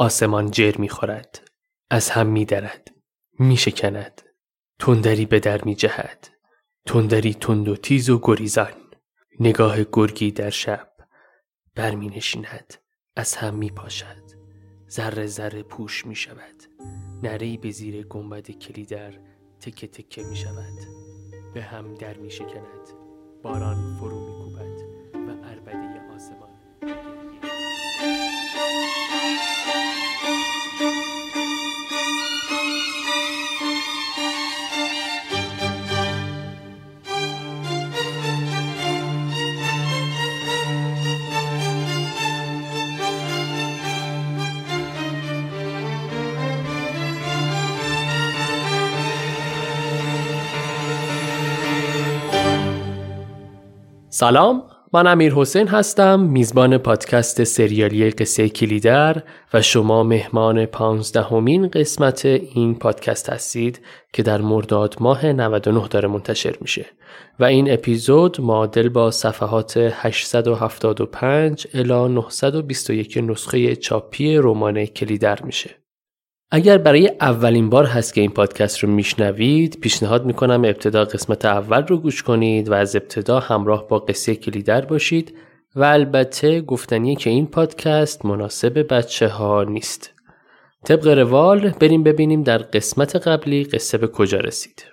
آسمان جر می‌خورد. از هم میدرد. میشکند. تندری به در میجهد. تندری تند و تیز و گریزان. نگاه گرگی در شب برمی نشیند از هم می پاشد ذره ذره پوش می شود نری به زیر گنبد کلیدر تکه تکه می شود به هم در می شکند باران فرو می سلام من امیر حسین هستم میزبان پادکست سریالی قصه کلیدر و شما مهمان پانزدهمین قسمت این پادکست هستید که در مرداد ماه 99 داره منتشر میشه. و این اپیزود معادل با صفحات 875 الی 921 نسخه چاپی رمان کلیدر میشه. اگر برای اولین بار هست که این پادکست رو میشنوید پیشنهاد می‌کنم ابتدا قسمت اول رو گوش کنید و از ابتدا همراه با قصه کلیدر باشید و البته گفتنیه که این پادکست مناسب بچه ها نیست. طبق روال بریم ببینیم در قسمت قبلی قصه به کجا رسید.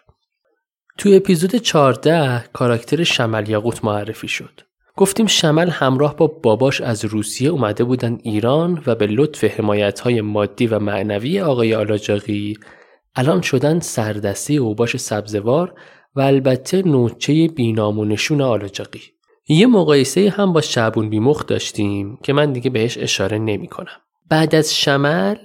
تو اپیزود 14 کاراکتر شمل یاقوت معرفی شد. گفتیم شمل همراه با باباش از روسیه اومده بودن ایران و به لطف حمایت های مادی و معنوی آقای آلاجاقی الان شدن سردستی اوباش سبزوار و البته نوچه بینامونشون آلاجاقی یه مقایسه هم با شعبون بیمخ داشتیم که من دیگه بهش اشاره نمی کنم. بعد از شمل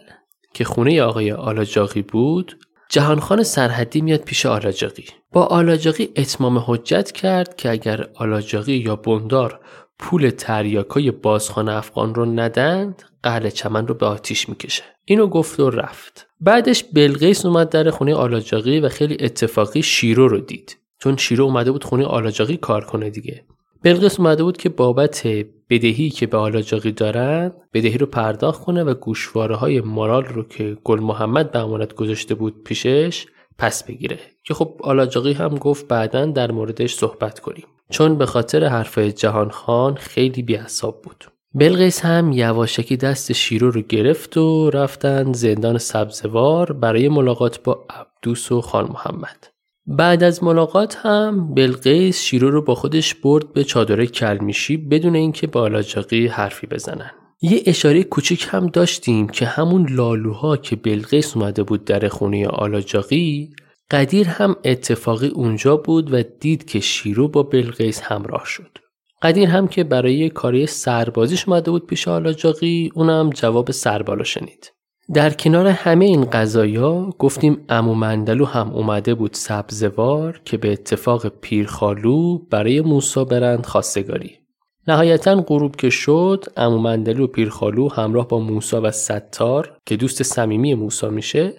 که خونه آقای آلاجاقی بود جهانخان سرحدی میاد پیش آلاجاقی با آلاجاقی اتمام حجت کرد که اگر آلاجاقی یا بندار پول تریاکای بازخان افغان رو ندند قهل چمن رو به آتیش می‌کشه. اینو گفت و رفت. بعدش بلقیس اومد در خونه آلاجاقی و خیلی اتفاقی شیرو رو دید. چون شیرو اومده بود خونه آلاجاقی کار کنه دیگه. بلقیس اومده بود که بابت بدهی که به آلاجاقی دارن بدهی رو پرداخت کنه و گوشواره های مارال رو که گل محمد به امانت گذاشته بود پیشش پس بگیره. که خب آلاجاقی هم گفت بعدا در موردش صحبت کنیم. چون به خاطر حرفای جهان خان خیلی بیعصاب بود. بلقیس هم یواشکی دست شیرو رو گرفت و رفتن زندان سبزوار برای ملاقات با عبدوس و خان محمد. بعد از ملاقات هم بلقیس شیرو رو با خودش برد به چادر کلمیشی بدون اینکه با آلاجاقی حرفی بزنن. یه اشاره کوچیک هم داشتیم که همون لالوها که بلقیس اومده بود در خونه آلاجاقی قدیر هم اتفاقی اونجا بود و دید که شیرو با بلقیس همراه شد. قدیر هم که برای کاری سربازیش اومده بود پیش آلاجاقی اونم جواب سربالا شنید. در کنار همه این قضایا گفتیم امو مندلو هم اومده بود سبزوار که به اتفاق پیرخالو برای موسا برند خواستگاری. نهایتا غروب که شد امو مندلو و پیرخالو همراه با موسا و ستار که دوست صمیمی موسا میشه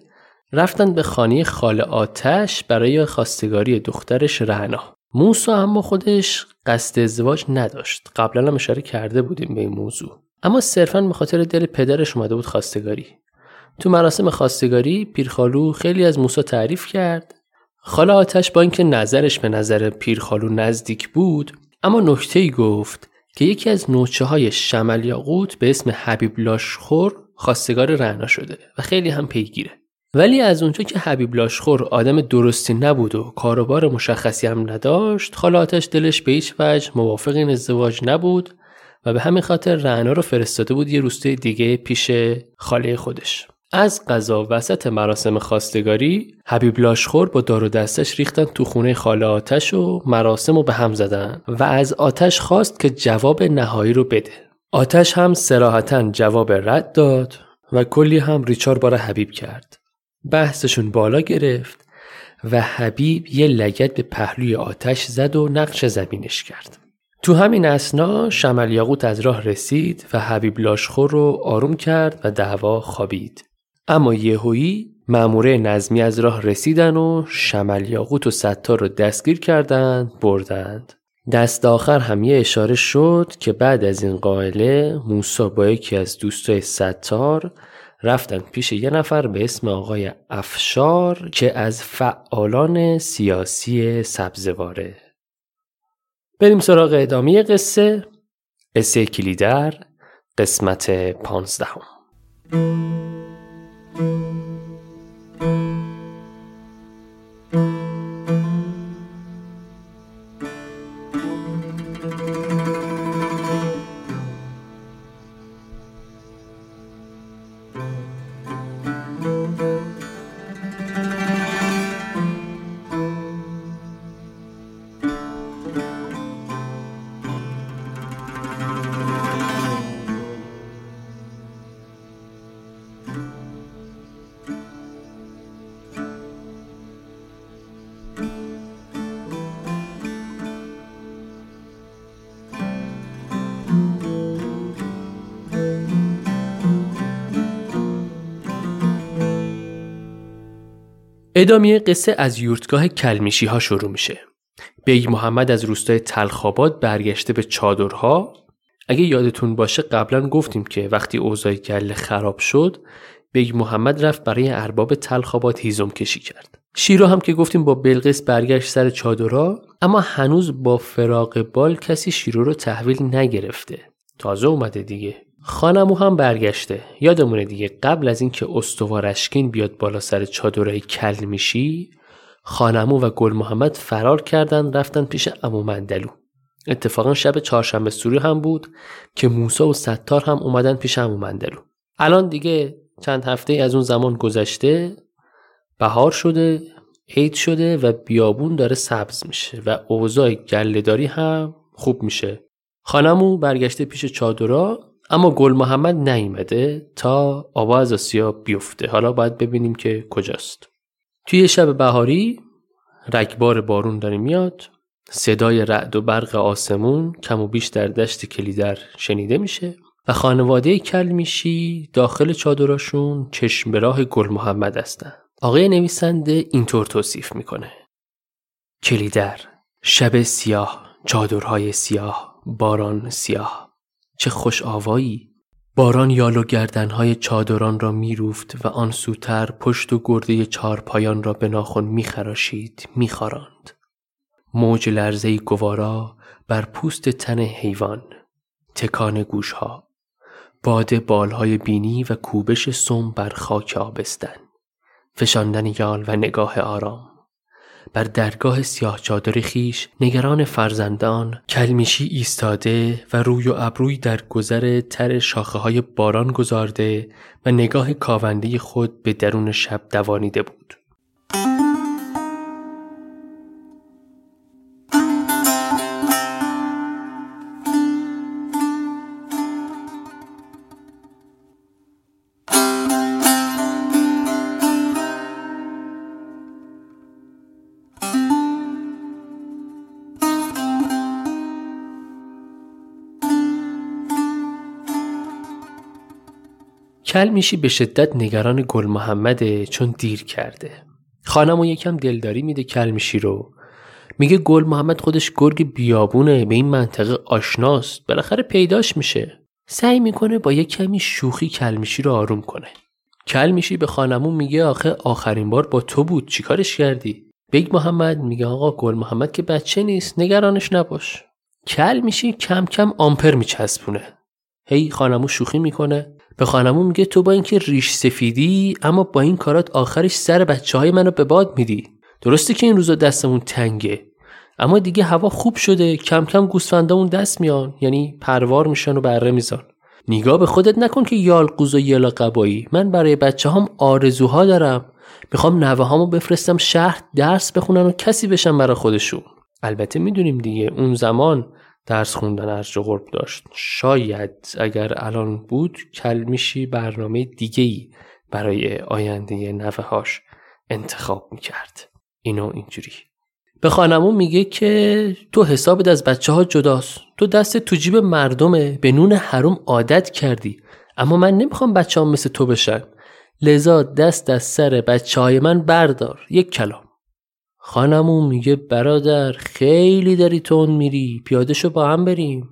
رفتن به خانه خال آتش برای خواستگاری دخترش رهنا موسا اما خودش قصد ازدواج نداشت. قبلا هم اشاره کرده بودیم به این موضوع. اما صرفا به خاطر دل پدرش اومده بود خواستگاری. تو مراسم خواستگاری پیرخالو خیلی از موسا تعریف کرد. خاله آتش با اینکه نظرش به نظر پیرخالو نزدیک بود اما نکته ای گفت که یکی از نوچه های شمل به اسم حبیب لاشخور خواستگار رعنا شده و خیلی هم پیگیره. ولی از اونجا که حبیب لاشخور آدم درستی نبود و کاروبار مشخصی هم نداشت خاله آتش دلش به هیچ وجه موافق این ازدواج نبود و به همین خاطر رعنا رو فرستاده بود یه روستای دیگه پیش خاله خودش. از قضا وسط مراسم خواستگاری حبیب لاشخور با دار و دستش ریختن تو خونه خاله آتش و مراسم رو به هم زدن و از آتش خواست که جواب نهایی رو بده. آتش هم سراحتا جواب رد داد و کلی هم ریچار بار حبیب کرد. بحثشون بالا گرفت و حبیب یه لگت به پهلوی آتش زد و نقش زمینش کرد. تو همین اسنا شمل یاقوت از راه رسید و حبیب لاشخور رو آروم کرد و دعوا خوابید. اما یهویی ماموره نظمی از راه رسیدن و شمل یاقوت و ستار رو دستگیر کردند بردند. دست آخر هم یه اشاره شد که بعد از این قائله موسا با یکی از دوستای ستار رفتن پیش یه نفر به اسم آقای افشار که از فعالان سیاسی سبزواره. بریم سراغ ادامه قصه. قصه کلیدر قسمت پانزدهم. thank you ادامه قصه از یورتگاه کلمیشی ها شروع میشه. بیگ محمد از روستای تلخاباد برگشته به چادرها اگه یادتون باشه قبلا گفتیم که وقتی اوضاع گله خراب شد بیگ محمد رفت برای ارباب تلخاباد هیزم کشی کرد. شیرو هم که گفتیم با بلقیس برگشت سر چادرها اما هنوز با فراغ بال کسی شیرو رو تحویل نگرفته. تازه اومده دیگه. خان‌عمو هم برگشته. یادمونه دیگه قبل از اینکه استوار اشکین بیاد بالا سر چادرای کل میشی خانمو و گل محمد فرار کردن رفتن پیش امو مندلو. اتفاقا شب چهارشنبه سوری هم بود که موسا و ستار هم اومدن پیش امو مندلو. الان دیگه چند هفته از اون زمان گذشته بهار شده عید شده و بیابون داره سبز میشه و اوضاع گلهداری هم خوب میشه. خانمو برگشته پیش چادرها اما گل محمد نیمده تا آوا از آسیا بیفته. حالا باید ببینیم که کجاست. توی شب بهاری رگبار بارون داره میاد. صدای رعد و برق آسمون کم و بیش در دشت کلیدر شنیده میشه و خانواده کل میشی داخل چادراشون چشم به راه گل محمد هستن. آقای نویسنده اینطور توصیف می‌کنه. کلیدر شب سیاه چادرهای سیاه باران سیاه. چه خوش آوایی. باران یال و گردنهای چادران را میروفت و آن سوتر پشت و گرده چارپایان را به ناخن میخراشید میخاراند موج لرزه گوارا بر پوست تن حیوان تکان گوشها. باد بالهای بینی و کوبش سم بر خاک آبستن. فشاندن یال و نگاه آرام. بر درگاه سیاه چادر خیش نگران فرزندان کلمیشی ایستاده و روی و ابروی در گذر تر شاخه های باران گذارده و نگاه کاونده خود به درون شب دوانیده بود. کل میشی به شدت نگران گل محمده چون دیر کرده. خان‌عمو یکم دلداری میده کل میشی رو. میگه گل محمد خودش گرگ بیابونه به این منطقه آشناست. بالاخره پیداش میشه. سعی می‌کنه با یک کمی شوخی کلمیشی رو آروم کنه. کلمیشی به خان‌عمو میگه آخه آخرین بار با تو بود چیکارش کردی؟ بیگ محمد میگه آقا گل محمد که بچه نیست نگرانش نباش. کل میشی کم کم آمپر میچسبونه. هی خانمو شوخی می‌کنه. به خانمون میگه تو با اینکه ریش سفیدی اما با این کارات آخرش سر بچه های منو به باد میدی. درسته که این روزا دستمون تنگه اما دیگه هوا خوب شده کم کم گوسفندامون دست میان یعنی پروار میشن و بره میزان. نگاه به خودت نکن که یالقوز و یلا قبایی من برای بچه هم آرزوها دارم. می‌خوام نوه هامو بفرستم شهر درس بخونن و کسی بشن برای خودشون. البته می‌دونیم دیگه اون زمان درس خوندن از قرب داشت. شاید اگر الان بود کلمیشی برنامه دیگه ای برای آینده نوه هاش انتخاب می‌کرد. اینو اینجوری. به خانمون میگه که تو حسابت از بچه ها جداست. تو دست تو جیب مردمه. به نون حروم عادت کردی. اما من نمی‌خوام بچه مثل تو بشن. لذا دست از سر بچه های من بردار. یک کلام. خانمون میگه برادر خیلی داری تون میری پیاده شو با هم بریم.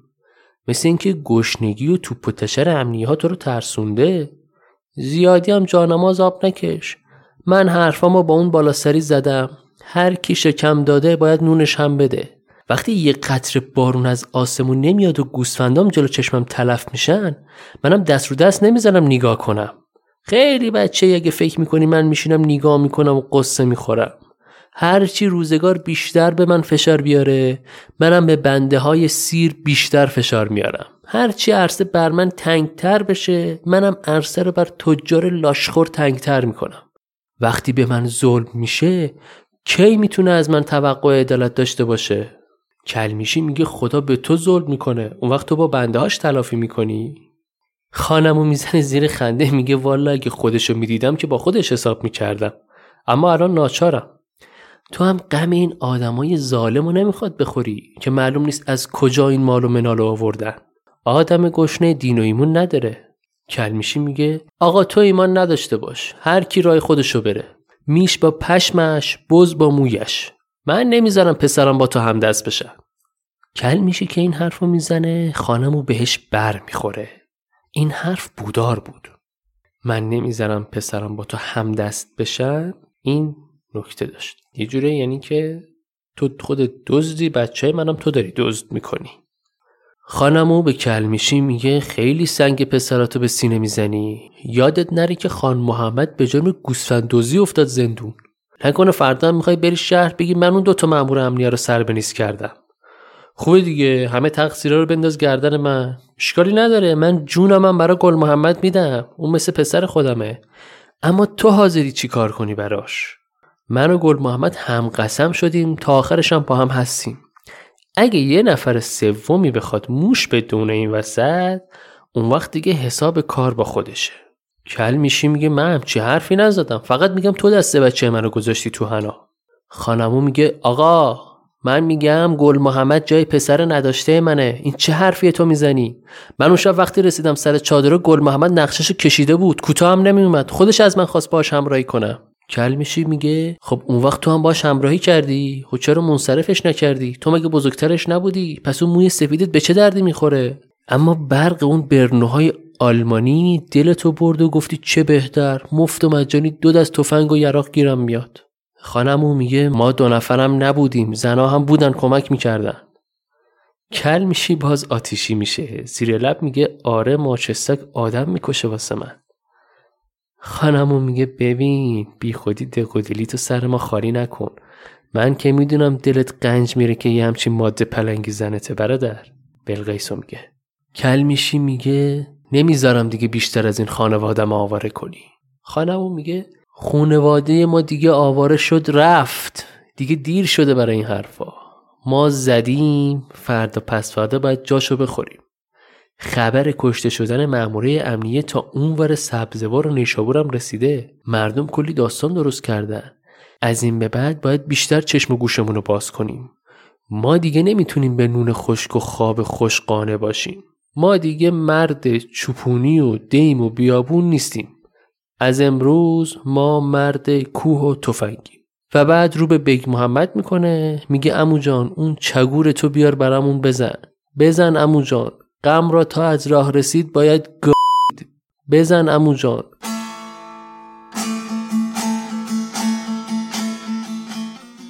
مثل اینکه گشنگی و توپ و تشر امنی ها تو رو ترسونده. زیادی هم جانماز آب نکش. من حرفامو با اون بالا سری زدم. هر کی شکم داده باید نونش هم بده. وقتی یه قطر بارون از آسمون نمیاد و گوسفندام جلو چشمم تلف میشن منم دست رو دست نمی‌زنم نگاه کنم. خیلی بچه اگه فکر می‌کنی من میشینم نگاه می‌کنم و قصه می‌خورم. هرچی روزگار بیشتر به من فشار بیاره منم به بنده های سیر بیشتر فشار میارم. هرچی عرصه بر من تنگتر بشه منم عرصه رو بر تجار لاشخور تنگتر می‌کنم. وقتی به من ظلم میشه کی می‌تونه از من توقع عدالت داشته باشه؟ کلمیشی میگه خدا به تو ظلم می‌کنه. اون وقت تو با بنده هاش تلافی می‌کنی؟ خانمو می‌زنه زیر خنده میگه والا اگه خودشو می‌دیدم که با خودش حساب می‌کردم. اما الان ناچارم. تو هم غم این آدمای ظالمو نمی‌خواد بخوری که معلوم نیست از کجا این مال و منالو آوردن. آدم گشنه دین و ایمون نداره. کلمیشی میگه آقا تو ایمان نداشته باش. هر کی رای خودشو بره. میش با پشمش بز با مویش. من نمی‌ذارم پسرم با تو همدست بشه. کل میشه که این حرفو می‌زنه خانمو بهش بر می‌خوره. این حرف بودار بود. من نمی‌ذارم پسرم با تو همدست بشن این نکته داشت. یه جوره یعنی که تو خود دزدی بچه منم تو داری دزد می‌کنی. خانمو به کلمیشی میگه خیلی سنگ پسراتو به سینه می‌زنی. یادت نری که خان محمد به جرم گوسفندوزی افتاد زندون. نکنه فردا می‌خوای بری شهر بگی من اون دوتا مامور امنیه رو سر بنیز کردم. خوبه دیگه همه تقصیرها رو بنداز گردن من. اشکالی نداره من جونم من برای گل محمد میدم. اون مثل پسر خودمه. اما تو حاضری چی کار کنی براش؟ من و گل محمد هم قسم شدیم تا آخرش هم با هم هستیم. اگه یه نفر سومی بخواد موش بدونه این وسط اون وقت دیگه حساب کار با خودشه. کل میشی میگه من چی حرفی نزدم؟ فقط میگم تو دسته بچه منو گذاشتی تو هنا خانمو میگه آقا من میگم گل محمد جای پسر نداشته منه. این چه حرفیه تو می‌زنی؟ من اون شب وقتی رسیدم سر چادر گل محمد نقشش کشیده بود. کوتاه هم نمیومد. خودش از من خواست باش همراهی کنم کل میشی؟ میگه. خب اون وقت تو هم باش همراهی کردی. خب چرا منصرفش نکردی؟ تو مگه بزرگترش نبودی؟ پس اون موی سفیدت به چه دردی می‌خوره؟ اما برق اون برنوهای آلمانی دلتو برد و گفتی چه بهتر. مفت و مجانی دو دست تفنگ و یراق گیرم میاد. خانمو میگه ما دو نفرم نبودیم. زنا هم بودن کمک می‌کردن. کل میشی؟ باز آتیشی میشه. زیر لب میگه آره ماچستک آدم می‌کشه واسه من. خانمو میگه ببین بی خودی دقودلی تو سر ما خالی نکن. من که می‌دونم دلت قنج میره که یه همچین ماده پلنگی زنته برادر بلغیسو میگه. کل میشی میگه نمی‌ذارم دیگه بیشتر از این خانواده ما آواره کنی. خانمو میگه خانواده ما دیگه آواره شد رفت. دیگه دیر شده برای این حرفا. ما زدیم فردا پس فردا باید جاشو بخوریم. خبر کشته شدن مأموره امنیه تا اونور سبزوار و نیشابورم رسیده. مردم کلی داستان درست کردن. از این به بعد باید بیشتر چشم و گوشمون رو باز کنیم. ما دیگه نمی‌تونیم به نون خشک و خواب خوش قانه باشیم. ما دیگه مرد چوپونی و دیم و بیابون نیستیم. از امروز ما مرد کوه و تفنگیم. و بعد رو به بیگ محمد می‌کنه میگه امو جان اون چگور تو بیار برامون بزن. بزن امو جان. غم را تا از راه رسید باید گاید بزن امو جان.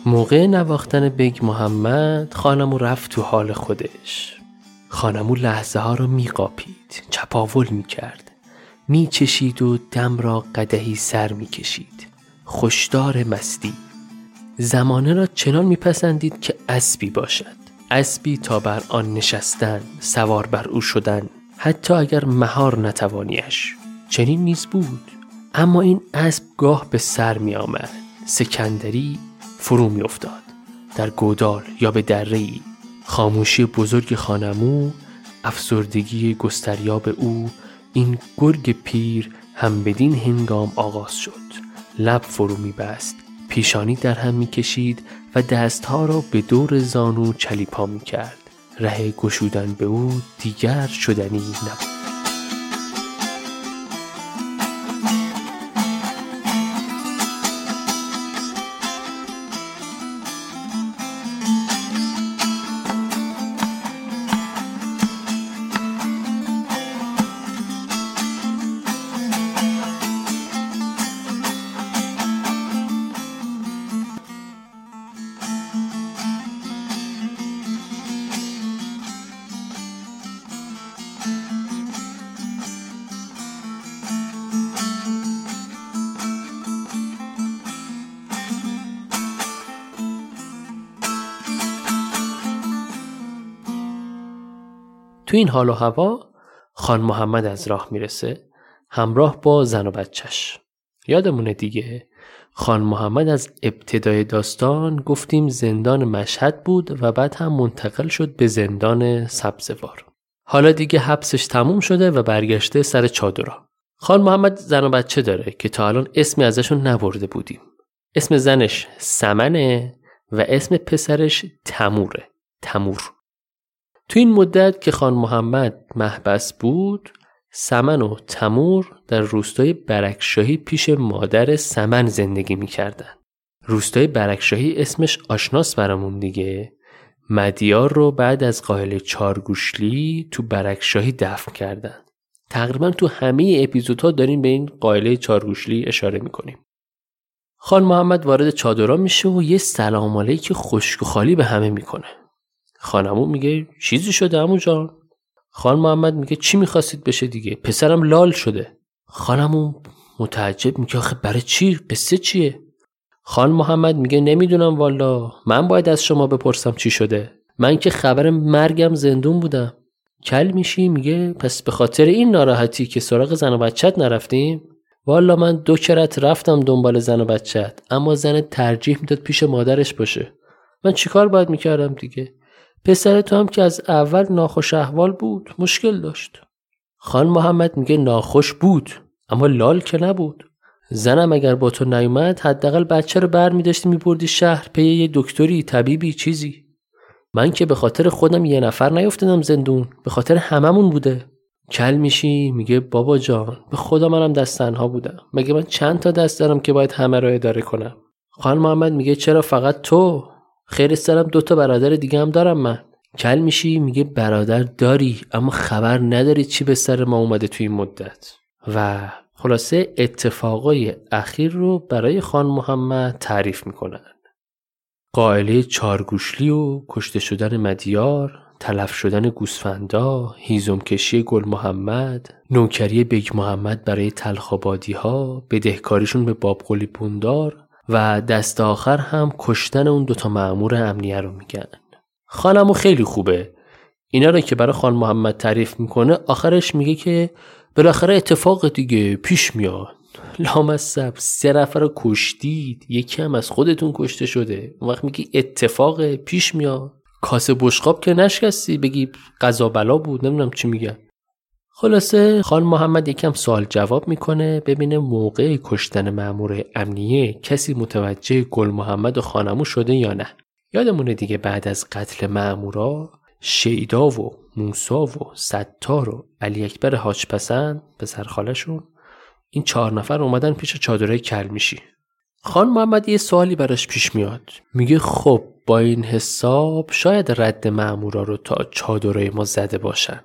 موقع نواختن بیگ محمد خانمو رفت تو حال خودش. خانمو لحظه ها رو میقاپید چپاول می‌کرد. میچشید و دم را قدهی سر می‌کشید. خوشدار مستی. زمانه را چنان میپسندید که اسبی باشد. اسبی تا بر آن نشستن سوار بر او شدن حتی اگر مهار نتوانیش. چنین نیز بود. اما این اسب گاه به سر می آمد سکندری فرو می افتاد در گودال یا به دره خاموشی بزرگ خانمو افسردگی گستریاب او این گرگ پیر هم بدین هنگام آغاز شد. لب فرو می بست پیشانی در هم می کشید و دستها را به دور زانو چلیپا می کرد ره گشودن به او دیگر شدنی نبود. تو این حال و هوا خان محمد از راه می‌رسه همراه با زن و بچهش. یادمونه دیگه خان محمد از ابتدای داستان گفتیم زندان مشهد بود و بعد هم منتقل شد به زندان سبزوار. حالا دیگه حبسش تموم شده و برگشته سر چادرها. خان محمد زن و بچه داره که تا الان اسمی ازشون نبرده بودیم. اسم زنش سمنه و اسم پسرش تموره. تمور. تو این مدت که خان محمد محبس بود سمن و تمور در روستای برکشاهی پیش مادر سمن زندگی می‌کردن. روستای برکشاهی اسمش آشناس برامون دیگه. مدیار رو بعد از قائل چارگوشلی تو برکشاهی دفن کردن. تقریبا تو همه اپیزودها داریم به این قائله چارگوشلی اشاره می‌کنیم. خان محمد وارد چادرها میشه و یه سلام علیک خشک خالی به همه می‌کنه. خانمون میگه چیزی شده امو جان؟ خان محمد میگه چی می‌خواستید بشه دیگه؟ پسرم لال شده. خانمون متعجب میگه آخه برای چی؟ قصه چیه؟ خان محمد میگه نمی‌دونم والا. من باید از شما بپرسم چی شده. من که خبر مرگم زندون بودم. کل میشی؟ میگه پس به خاطر این ناراحتی که سراغ زن و بچت نرفتیم؟ والا من دو کرت رفتم دنبال زن و بچت اما زن ترجیح می‌داد پیش مادرش باشه. من چیکار باید می‌کردم دیگه؟ پسر تو هم که از اول ناخوش احوال بود مشکل داشت. خان محمد میگه ناخوش بود اما لال که نبود. زنم اگر با تو نیومد حداقل بچه رو بر میداشتی میبردی شهر پی یه دکتری طبیبی چیزی. من که به خاطر خودم یه نفر نیفتادم زندون به خاطر هممون بوده. کل میشی؟ میگه بابا جان به خدا منم دست تنها بودم. مگه من چند تا دست دارم که باید همه رو اداره کنم؟ خان محمد میگه چرا فقط تو؟ خیر سرم دو تا برادر دیگه هم دارم من. کلمیشی میگه برادر داری اما خبر نداری چی به سر ما اومده توی این مدت. و خلاصه اتفاقای اخیر رو برای خان محمد تعریف می‌کنن. قائله چارگوشلی و کشته شدن مدیار تلف شدن گوسفندا، هیزمکشی گل محمد، نوکری بیگ محمد برای تلخابادی ها، بدهکاریشون به بابقلی بندار و دست آخر هم کشتن اون دوتا معمور امنیه رو میگن. خانمو خیلی خوبه. اینا رو که برای خان محمد تعریف می‌کنه آخرش میگه که بالاخره اتفاق دیگه پیش میاد. لامصب سه نفر رو کشتید یکی هم از خودتون کشته شده اون وقت میگی اتفاق پیش میاد کاسه بشقاب که نشکستی بگی قضا بلا بود نمی‌دونم چی میگن خلاصه خان محمد یکم سوال جواب می‌کنه ببینه موقع کشتن مامور امنیه کسی متوجه گل محمد و خانمو شده یا نه. یادمونه دیگه بعد از قتل مامورا شیدا و موسا و ستار و علی اکبر حاج پسند به سرخالشون این چهار نفر اومدن پیش چادره کل میشی خان محمد یه سوالی براش پیش میاد. میگه خب با این حساب شاید رد معمورا رو تا چادره ما زده باشن.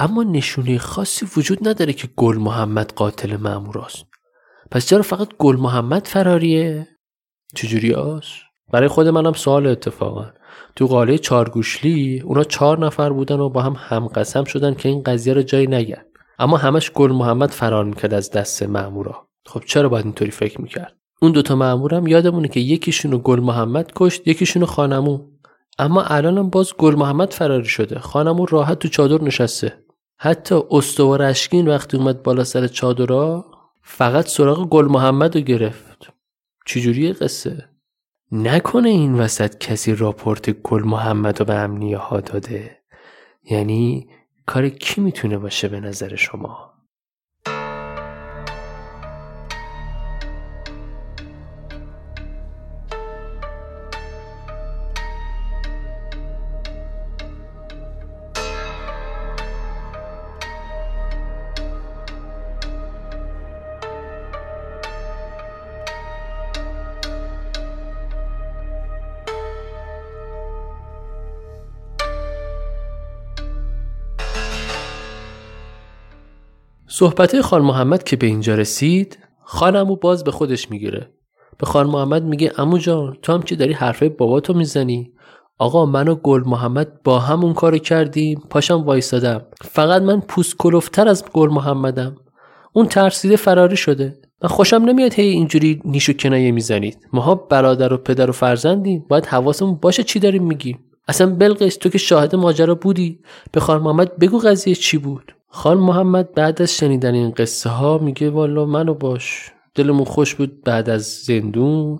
اما نشونه خاصی وجود نداره که گل محمد قاتل ماموراست پس چرا فقط گل محمد فراریه چجوری آس؟ برای خود منم سوال اتفاقا. تو قاله چارگوشلی اونا چهار نفر بودن و با هم هم قسم شدن که این قضیه رو جایی نگن اما همش گل محمد فرار می‌کرد از دست مامورا خب چرا باید اینطوری فکر می‌کرد؟ اون دوتا مامورم یادمونه که یکیشونو گل محمد کشت یکیشونو خانمو. اما الانم باز گل محمد فراری شده. خانمو راحت تو چادر نشسته. حتی استوار اشکین وقتی اومد بالا سر چادرها فقط سراغ گل محمد رو گرفت. چجوری قصه؟ نکنه این وسط کسی راپورت گل محمد رو به امنیه ها داده. یعنی کار کی می‌تونه باشه به نظر شما؟ صحبت خان محمد که به اینجا رسید خانمو باز به خودش می‌گیره. به خان محمد میگه امو جان تو هم که داری حرفه باباتو می‌زنی. آقا من و گل محمد با همون کارو کردیم پاشم وایستادم فقط من پوست کلوفتر از گل محمدم. اون ترسیده فراری شده. من خوشم نمیاد هی اینجوری نیش و کنایه می‌زنید. ماها برادر و پدر و فرزندیم باید حواسمون باشه چی داریم میگیم. اصلا بلقیس تو که شاهد ماجرا بودی. به خان محمد بگو قضیه چی بود. خان محمد بعد از شنیدن این قصه ها میگه والا منو باش. دلمون خوش بود بعد از زندون.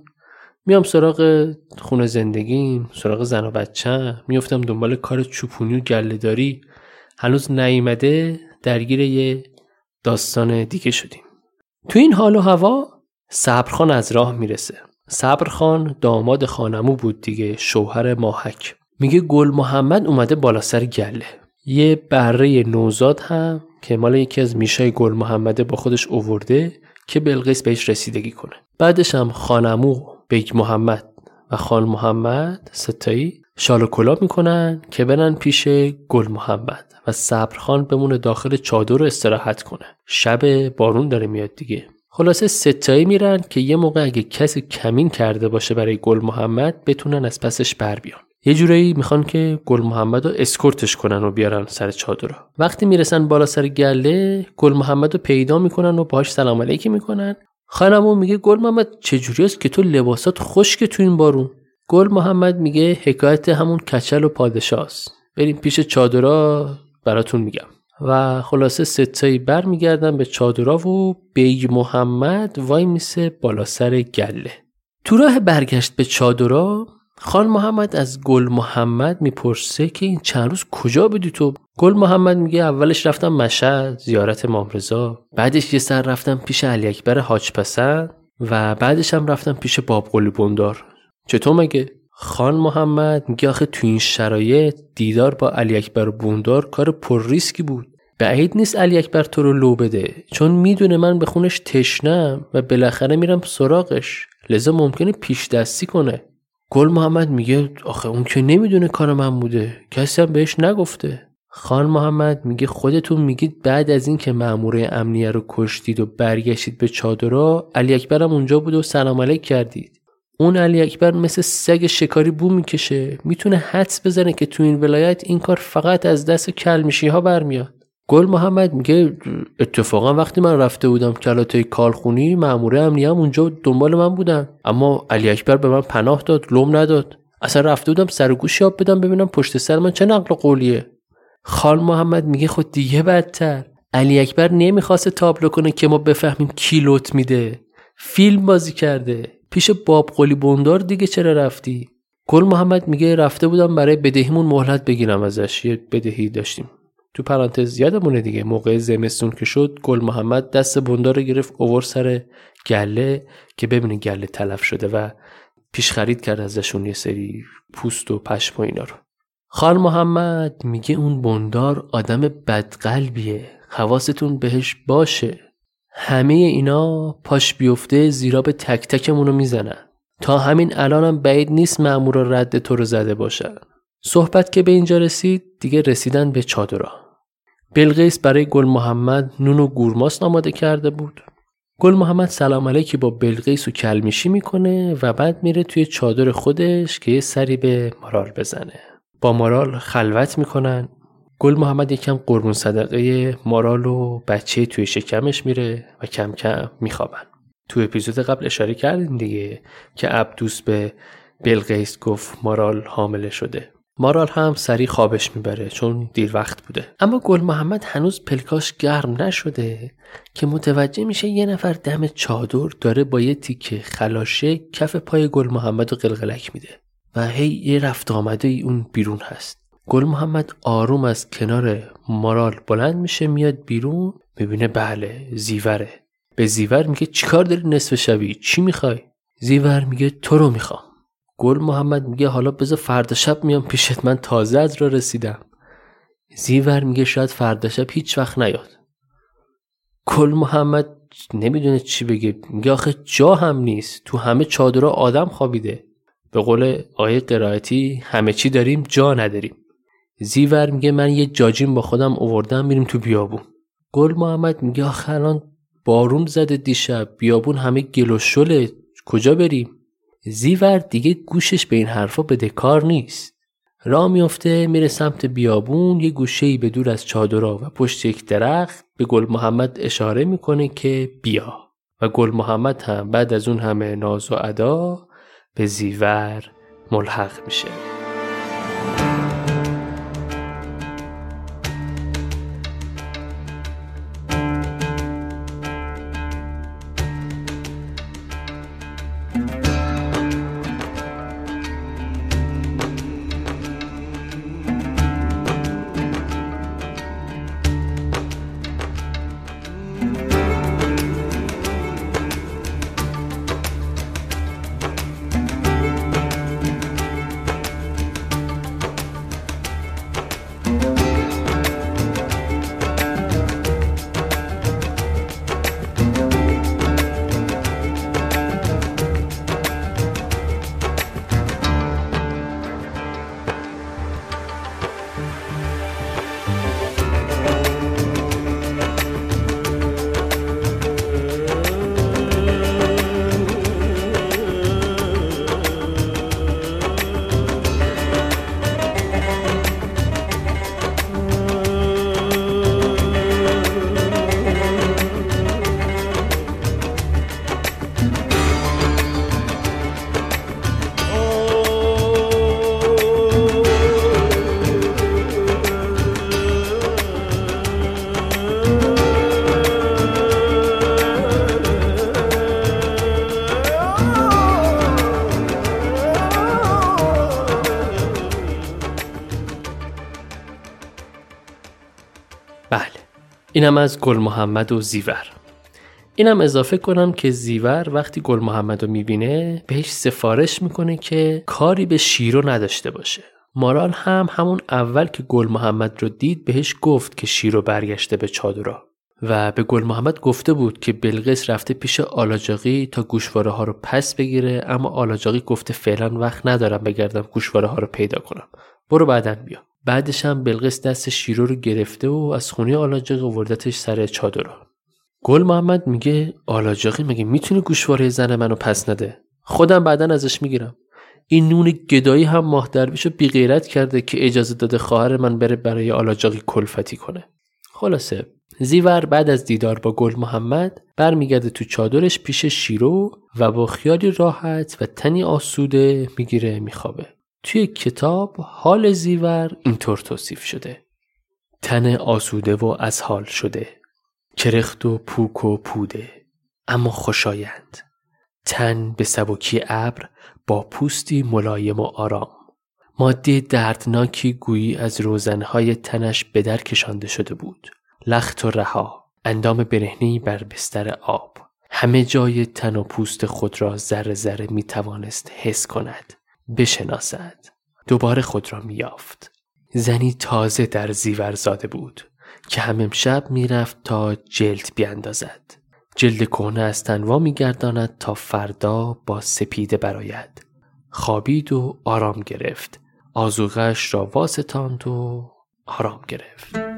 میام سراغ خونه زندگیم سراغ زن و بچه. میفتم دنبال کار چوپونی و گله داری هنوز نیمده درگیر یه داستان دیگه شدیم. تو این حال و هوا صبرخان از راه می‌رسه. صبرخان داماد خانمو بود دیگه شوهر ماهک. میگه گل محمد اومده بالا سر گله. یه بره نوزاد هم که مال یکی از میشای گل محمده با خودش اوورده که بلقیس بهش رسیدگی کنه. بعدش هم خان عمو بیگ محمد و خان محمد سه تایی شال و کلاه می‌کنن که برن پیش گل محمد و صبرخان بمونه داخل چادر رو استراحت کنه. شب بارون داره میاد دیگه. خلاصه سه تایی میرن که یه موقع اگه کسی کمین کرده باشه برای گل محمد بتونن از پسش بر بیان. یه جورایی می‌خوان که گل محمد رو اسکورتش کنن و بیارن سر چادر. وقتی می‌رسن بالا سر گله گل محمد رو پیدا می‌کنن و باهاش سلام علیکی می‌کنن. خان عمو میگه گل محمد چجوری است که تو لباسات خشک تو این بارون؟ گل محمد میگه حکایت همون کچل و پادشاست. بریم پیش چادرها براتون میگم. و خلاصه سه تایی بر میگردن به چادرها و بیگ محمد وایمیسه بالا سر گله. تو راه برگشت به چادرها خان محمد از گل محمد می‌پرسه که این چند روز کجا بودی تو؟ گل محمد میگه اولش رفتم مشهد زیارت امام رضا بعدش یه سر رفتم پیش علی اکبر حاج پسند و بعدش هم رفتم پیش باب قلی بندار. چطور مگه؟ خان محمد میگه آخه تو این شرایط دیدار با علی اکبر بوندار کار پر ریسکی بود. بعید نیست علی اکبر تو رو لو بده چون می‌دونه من به خونش تشنم و بالاخره میرم سراغش. لذا ممکنه پیش دستی کنه. گل محمد میگه آخه اون که نمی‌دونه کار من بوده. کسی هم بهش نگفته. خان محمد میگه خودتون میگید بعد از این که ماموره امنیه رو کشتید و برگشتید به چادرها علی اکبرم اونجا بود و سلام علیک کردید. اون علی اکبر مثل سگ شکاری بو می‌کشه. می‌تونه حدس بزنه که تو این ولایت این کار فقط از دست کلمیشی ها برمیاد. گل محمد میگه اتفاقا وقتی من رفته بودم کلاتای کالخونی مامورای امنیه هم اونجا دنبال من بودن. اما علی اکبر به من پناه داد لوم نداد. اصلا رفته بودم سر گوشی آب بدم ببینم پشت سر من چه نقل قولیه. خان محمد میگه خب دیگه بدتر. علی اکبر نمی‌خواسته تابلو کنه که ما بفهمیم کی لوت میده. فیلم بازی کرده. پیش باب قلی بندار دیگه چرا رفتی؟ گل محمد میگه رفته بودم برای بدهیمون مهلت بگیرم ازش. یه بدهی داشتیم. تو پرانتز یادمونه دیگه موقع زمستون که شد گل محمد دست بندار رو گرفت اوور سر گله که ببینه گله تلف شده و پیش خرید کرد ازشون یه سری پوست و پشم و اینا رو. خان محمد میگه اون بندار آدم بدقلبیه حواستون بهش باشه. همه اینا پاش بیفته زیرا به تک تکمون رو می‌زنن. تا همین الانم بعید نیست مأمور رد تو رو زده باشن. صحبت که به اینجا رسید دیگه رسیدن به چادرها. بلقیس برای گل محمد نون و گورماس آماده کرده بود. گل محمد سلام علیکی با بلقیس و کلمیشی می‌کنه و بعد میره توی چادر خودش که یه سری به مارال بزنه. با مارال خلوت می‌کنن. گل محمد یکم قربون صدقه مارال و بچه توی شکمش میره و کم کم میخوابن. تو اپیزود قبل اشاره کردیم دیگه که عبدوس به بلقیس گفت مارال حامله شده. مارال هم سریع خوابش می‌بره چون دیر وقت بوده. اما گل محمد هنوز پلکاش گرم نشده که متوجه میشه یه نفر دم چادر داره با یه تیکه خلاشه کف پای گل محمد رو قلقلک میده و هی یه رفت آمده ای اون بیرون هست. گل محمد آروم از کنار مارال بلند میشه میاد بیرون می‌بینه بله زیوره. به زیور میگه چیکار داری نصف شبی؟ چی می‌خوای؟ زیور میگه تو رو می‌خوام. گل محمد میگه حالا بذار فردا شب میام پیشت من تازه از را رسیدم. زیور میگه شاید فردا شب هیچ وقت نیاد. گل محمد نمی‌دونه چی بگه. میگه آخه جا هم نیست. تو همه چادرها آدم خوابیده. به قول آیه قرائتی همه چی داریم جا نداریم. زیور میگه من یه جاجیم با خودم اووردم میریم تو بیابون. گل محمد میگه آخه الان بارون زده دیشب. بیابون همه گل و شله. کجا بریم؟ زیور دیگه گوشش به این حرفا بده کار نیست. را میافته میره سمت بیابون یه گوشه به دور از چادرها و پشت یک درخت به گل محمد اشاره می‌کنه که بیا. و گل محمد هم بعد از اون همه ناز و ادا به زیور ملحق میشه. اینم از گل محمد و زیور. اینم اضافه کنم که زیور وقتی گل محمد رو می‌بینه بهش سفارش می‌کنه که کاری به شیرو نداشته باشه. مارال هم همون اول که گل محمد رو دید بهش گفت که شیرو برگشته به چادرها. و به گل محمد گفته بود که بلقیس رفته پیش آلاجاقی تا گوشواره ها رو پس بگیره اما آلاجاقی گفته فعلا وقت ندارم بگردم گوشواره ها رو پیدا کنم. برو بعدا بیا. بعدش هم بلقیس دست شیرو رو گرفته و از خونه آلاجاقی وردتش سر چادرها گل محمد میگه آلاجاقی مگه می‌تونه گوشواره زن منو پس نده؟ خودم بعدا ازش می‌گیرم. این نون گدایی هم ماه درویشو بی غیرت کرده که اجازه داده خواهر من بره برای آلاجاقی کلفتی کنه. خلاصه زیور بعد از دیدار با گل محمد برمیگرده تو چادرش پیش شیرو و با خیالی راحت و تنی آسوده می‌گیره میخوابه. توی کتاب حال زیور اینطور توصیف شده. تن آسوده و از حال شده. کرخت و پوک و پوده. اما خوشایند. تن به سبکی ابر با پوستی ملایم و آرام. ماده دردناکی گویی از روزنهای تنش به در کشانده شده بود. لخت و رها اندام برهنی بر بستر آب. همه جای تن و پوست خود را ذره ذره می توانست حس کند بشناسد. دوباره خود را میافت زنی تازه در زیور زاده بود که هم امشب می‌رفت تا جلد بیاندازد جلد کهنه از تنوا میگرداند تا فردا با سپیده براید خوابید و آرام گرفت. آزوغش را واستاند و آرام گرفت.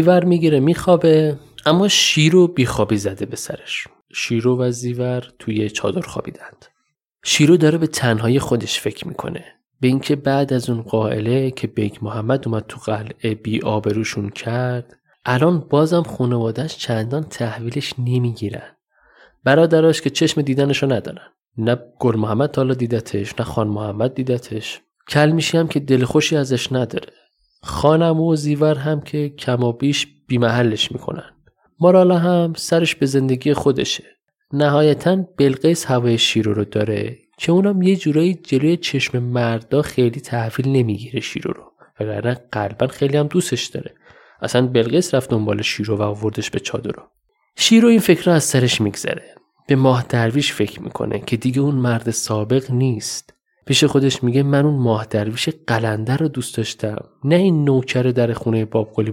زیور می‌گیره میخوابه اما شیرو بیخوابی زده به سرش. شیرو و زیور توی چادر خوابیدند. شیرو داره به تنهایی خودش فکر می‌کنه. به اینکه بعد از اون قائله که بیگ محمد اومد تو قلعه بی آبروشون کرد الان بازم خانوادهش چندان تحویلش نمی‌گیرن. برادراش که چشم دیدنشو ندارن. نه گل محمد حالا دیدتش نه خان محمد دیدتش. کلمیشی هم که دلخوشی ازش نداره. خانم و زیور هم که کم و بیش بیمحلش می‌کنن. مارالا هم سرش به زندگی خودشه. نهایتا بلقیس هوای شیرو رو داره که اونم یه جورایی جلوی چشم مردا خیلی تحویل نمی‌گیره شیرو رو. وگرنه قلبا خیلی هم دوستش داره. اصلا بلقیس رفت دنبال شیرو و آوردش به چادر. شیرو این فکر رو از سرش میگذره. به ماه درویش فکر می‌کنه که دیگه اون مرد سابق نیست. پیش خودش میگه من اون ماه درویش قلنده رو دوست داشتم نه این نوکر در خونه باب قلی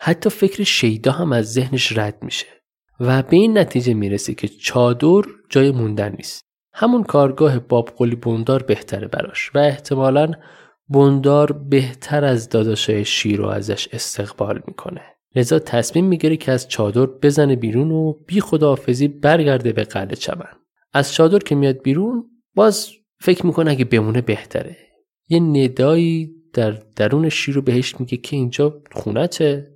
حتی فکر شیدا هم از ذهنش رد میشه و به این نتیجه می‌رسه که چادر جای موندن نیست. همون کارگاه باب قلی بوندار بهتره براش و احتمالا بوندار بهتر از داداشای شیرو ازش استقبال می‌کنه. لذا تصمیم می‌گیره که از چادر بزنه بیرون و بی خداحافظی برگرده به قلعه چمن. از چادر که میاد بیرون باز فکر می‌کنه اگه بمونه بهتره. یه ندایی در درون شیر رو بهش میگه که اینجا خونته.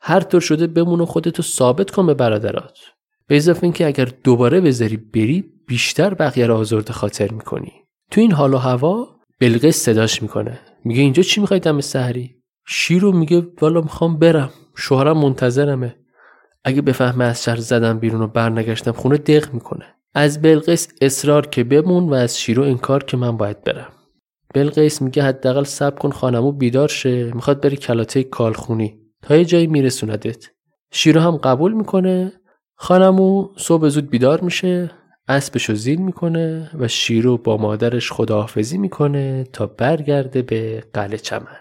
هر طور شده بمون خودتو ثابت کن به برادرات. به اضافه اینکه اگر دوباره بذاری بری بیشتر بقیه را آزرده خاطر می‌کنی. تو این حال و هوا بلقیس صداش می‌کنه. میگه اینجا چی می‌خوای دم سحری؟ شیرو میگه والا می‌خوام برم. شوهرم منتظرمه. اگه بفهمه از شهر زدم بیرون و برنگشتم خونه دق می‌کنه. از بلقیس اصرار که بمون و از شیرو انکار که من باید برم. بلقیس میگه حداقل صبر کن خانمو بیدار شه می‌خواد بری کلاته کالخونی. تا یه جایی میرسوندت. شیرو هم قبول می‌کنه. خانمو صبح زود بیدار میشه اسبشو زین می‌کنه و شیرو با مادرش خداحافظی می‌کنه تا برگرده به قلعه چمن.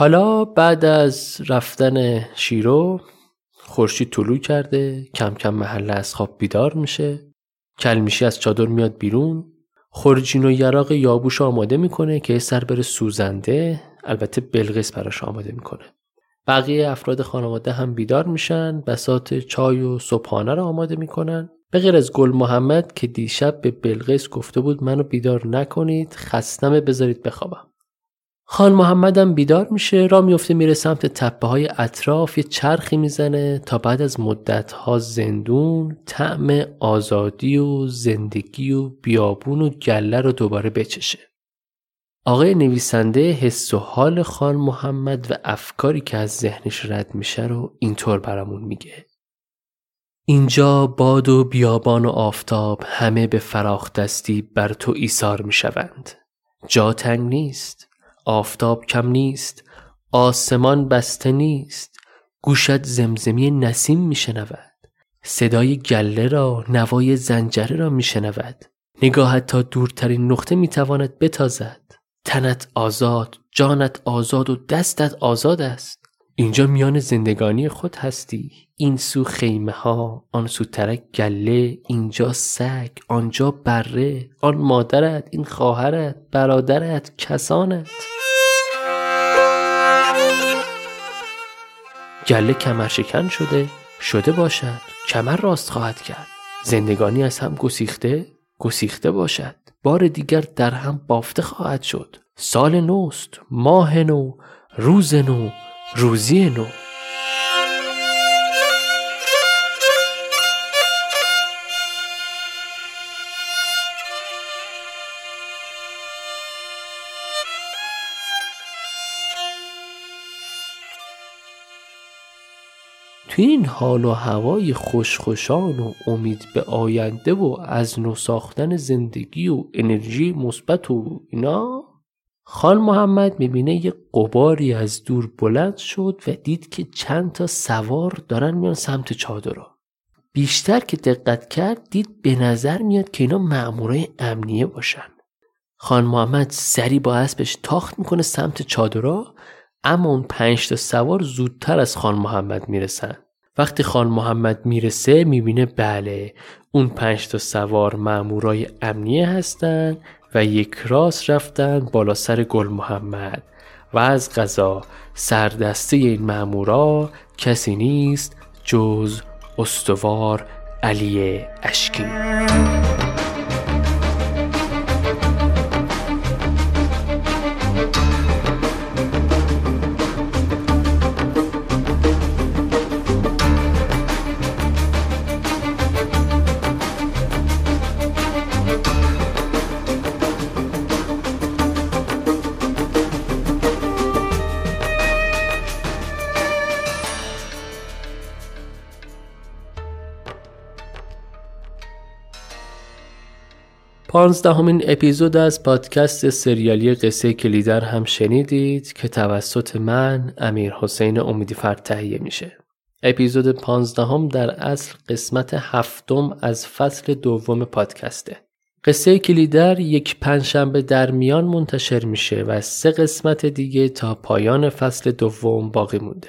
حالا بعد از رفتن شیرو خورشید طلوع کرده کم کم محله از خواب بیدار میشه کلمیشی از چادر میاد بیرون خورجین و یراق یابوش آماده می‌کنه که سر بره سوزنده البته بلغیس براش آماده می‌کنه. بقیه افراد خانواده هم بیدار میشن بسات چای و صبحانه رو آماده می‌کنن. به غیر از گل محمد که دیشب به بلغیس گفته بود منو بیدار نکنید خستمه بذارید بخوابم. خان محمدم بیدار میشه. را میفته میره سمت تپه های اطراف. یه چرخی می‌زنه تا بعد از مدت ها زندون طعم آزادی و زندگی و بیابون و گله رو دوباره بچشه. آقای نویسنده حس و حال خان محمد و افکاری که از ذهنش رد میشه رو اینطور برامون میگه. اینجا باد و بیابان و آفتاب همه به فراخ دستی بر تو ایثار می‌شوند. جا تنگ نیست. آفتاب کم نیست آسمان بسته نیست گوشت زمزمی نسیم میشنود صدای گله را نوای زنجره را میشنود نگاهت تا دورترین نقطه می‌تواند بتازد. تنت آزاد جانت آزاد و دستت آزاد است. اینجا میان زندگانی خود هستی. این سو خیمه ها آن سو ترک گله اینجا سگ آنجا بره. آن مادرت این خواهرت برادرت کسانت. گله کمر شکن شده شده باشد. کمر راست خواهد کرد. زندگانی از هم گسیخته گسیخته باشد. بار دیگر در هم بافته خواهد شد. سال نوست ماه نو روز نو روزی نو. توی این حال و هوای خوشخوشان و امید به آینده و از نو ساختن زندگی و انرژی مثبت و اینا خان محمد می‌بینه یه قباری از دور بلند شد و دید که چند تا سوار دارن میان سمت چادرها بیشتر که دقت کرد دید به نظر میاد که اینا مأمورای امنیه باشن. خان محمد سری با اسبش تاخت می‌کنه سمت چادرها اما اون پنج تا سوار زودتر از خان محمد می‌رسن. وقتی خان محمد می‌رسه می‌بینه بله اون پنج تا سوار مامورای امنیه هستن و یک راست رفتن بالا سر گل محمد و از غذا سردسته این مامورا کسی نیست جز استوار علی اشکی. پانزدهمین اپیزود از پادکست سریالی قصه کلیدر هم شنیدید که توسط من امیر حسین امیدی فرد تهیه میشه. اپیزود پانزدهم در اصل قسمت هفتم از فصل دوم پادکسته. قصه کلیدر یک پنجشنبه در میان منتشر میشه و سه قسمت دیگه تا پایان فصل دوم باقی مونده.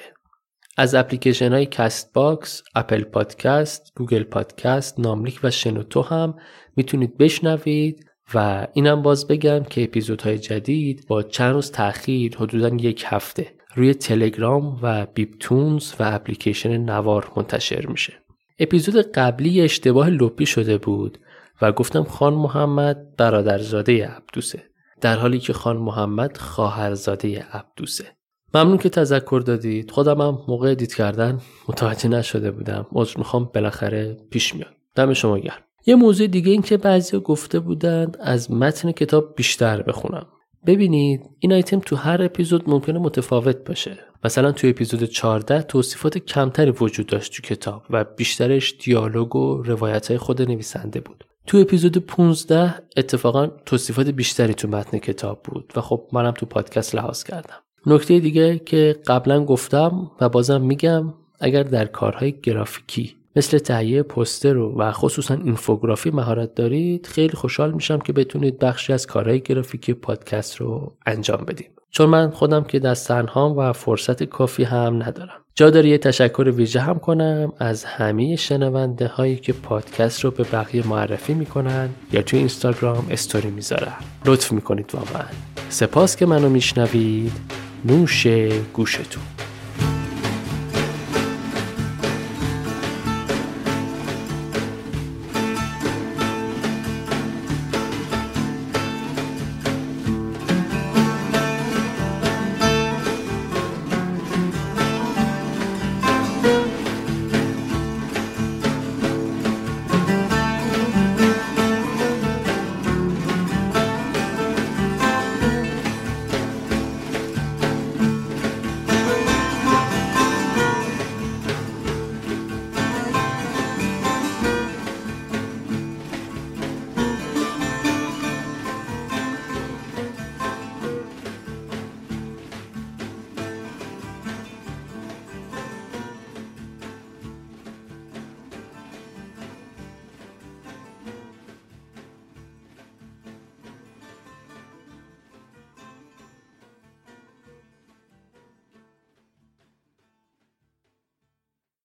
از اپلیکیشن های Castbox، Apple Podcast، Google Podcast، ناملیک و شنوتو هم می‌تونید بشنوید و اینم باز بگم که اپیزودهای جدید با چند روز تاخیر حدودا یک هفته روی تلگرام و بیپتونز و اپلیکیشن نوار منتشر میشه. اپیزود قبلی اشتباه لپی شده بود و گفتم خان محمد برادرزاده عبدوسه در حالی که خان محمد خواهرزاده عبدوسه. ممنون که تذکر دادید. خودم هم موقع دید کردن متوجه نشده بودم. عذر می‌خوام. بالاخره پیش میاد. دم شما گرم. یه موضوع دیگه این که بعضی گفته بودند از متن کتاب بیشتر بخونم. ببینید این آیتم تو هر اپیزود ممکنه متفاوت باشه. مثلا تو اپیزود 14 توصیفات کمتری وجود داشت تو کتاب و بیشترش دیالوگ و روایت های خود نویسنده بود. تو اپیزود 15 اتفاقا توصیفات بیشتری تو متن کتاب بود و خب منم تو پادکست لحاظ کردم. نکته دیگه که قبلا گفتم و بازم میگم اگر در کارهای گرافیکی مثل تهیه پوستر و خصوصا اینفوگرافی مهارت دارید خیلی خوشحال میشم که بتونید بخشی از کارهای گرافیکی پادکست رو انجام بدیم. چون من خودم که دست تنهام و فرصت کافی هم ندارم. جا داره یه تشکر ویژه هم کنم از همه شنونده هایی که پادکست رو به بقیه معرفی می‌کنن یا توی اینستاگرام استوری می‌ذارن. لطف می‌کنید واقعا. سپاس که منو میشنوید. نوش گوشتون.